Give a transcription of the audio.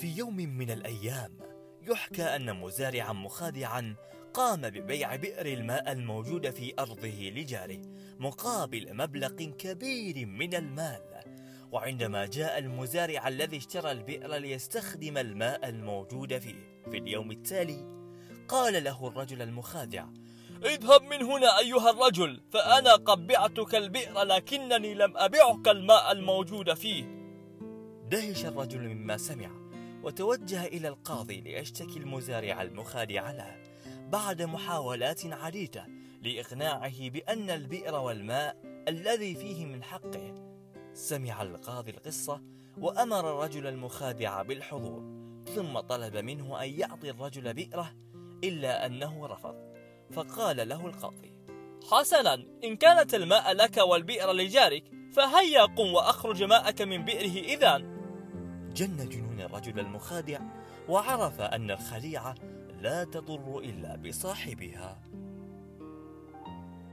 في يوم من الأيام يحكى أن مزارعا مخادعا قام ببيع بئر الماء الموجود في أرضه لجاره مقابل مبلغ كبير من المال. وعندما جاء المزارع الذي اشترى البئر ليستخدم الماء الموجود فيه في اليوم التالي قال له الرجل المخادع اذهب من هنا أيها الرجل فأنا قد بعتك البئر لكنني لم أبعك الماء الموجود فيه. دهش الرجل مما سمع وتوجه إلى القاضي ليشتكي المزارع المخادع له بعد محاولات عديدة لإقناعه بأن البئر والماء الذي فيه من حقه. سمع القاضي القصة وأمر الرجل المخادع بالحضور ثم طلب منه أن يعطي الرجل بئرة إلا أنه رفض. فقال له القاضي حسنا إن كانت الماء لك والبئر لجارك فهيا قم وأخرج ماءك من بئره إذا جن جنون الرجل المخادع وعرف أن الخليعة لا تضر إلا بصاحبها.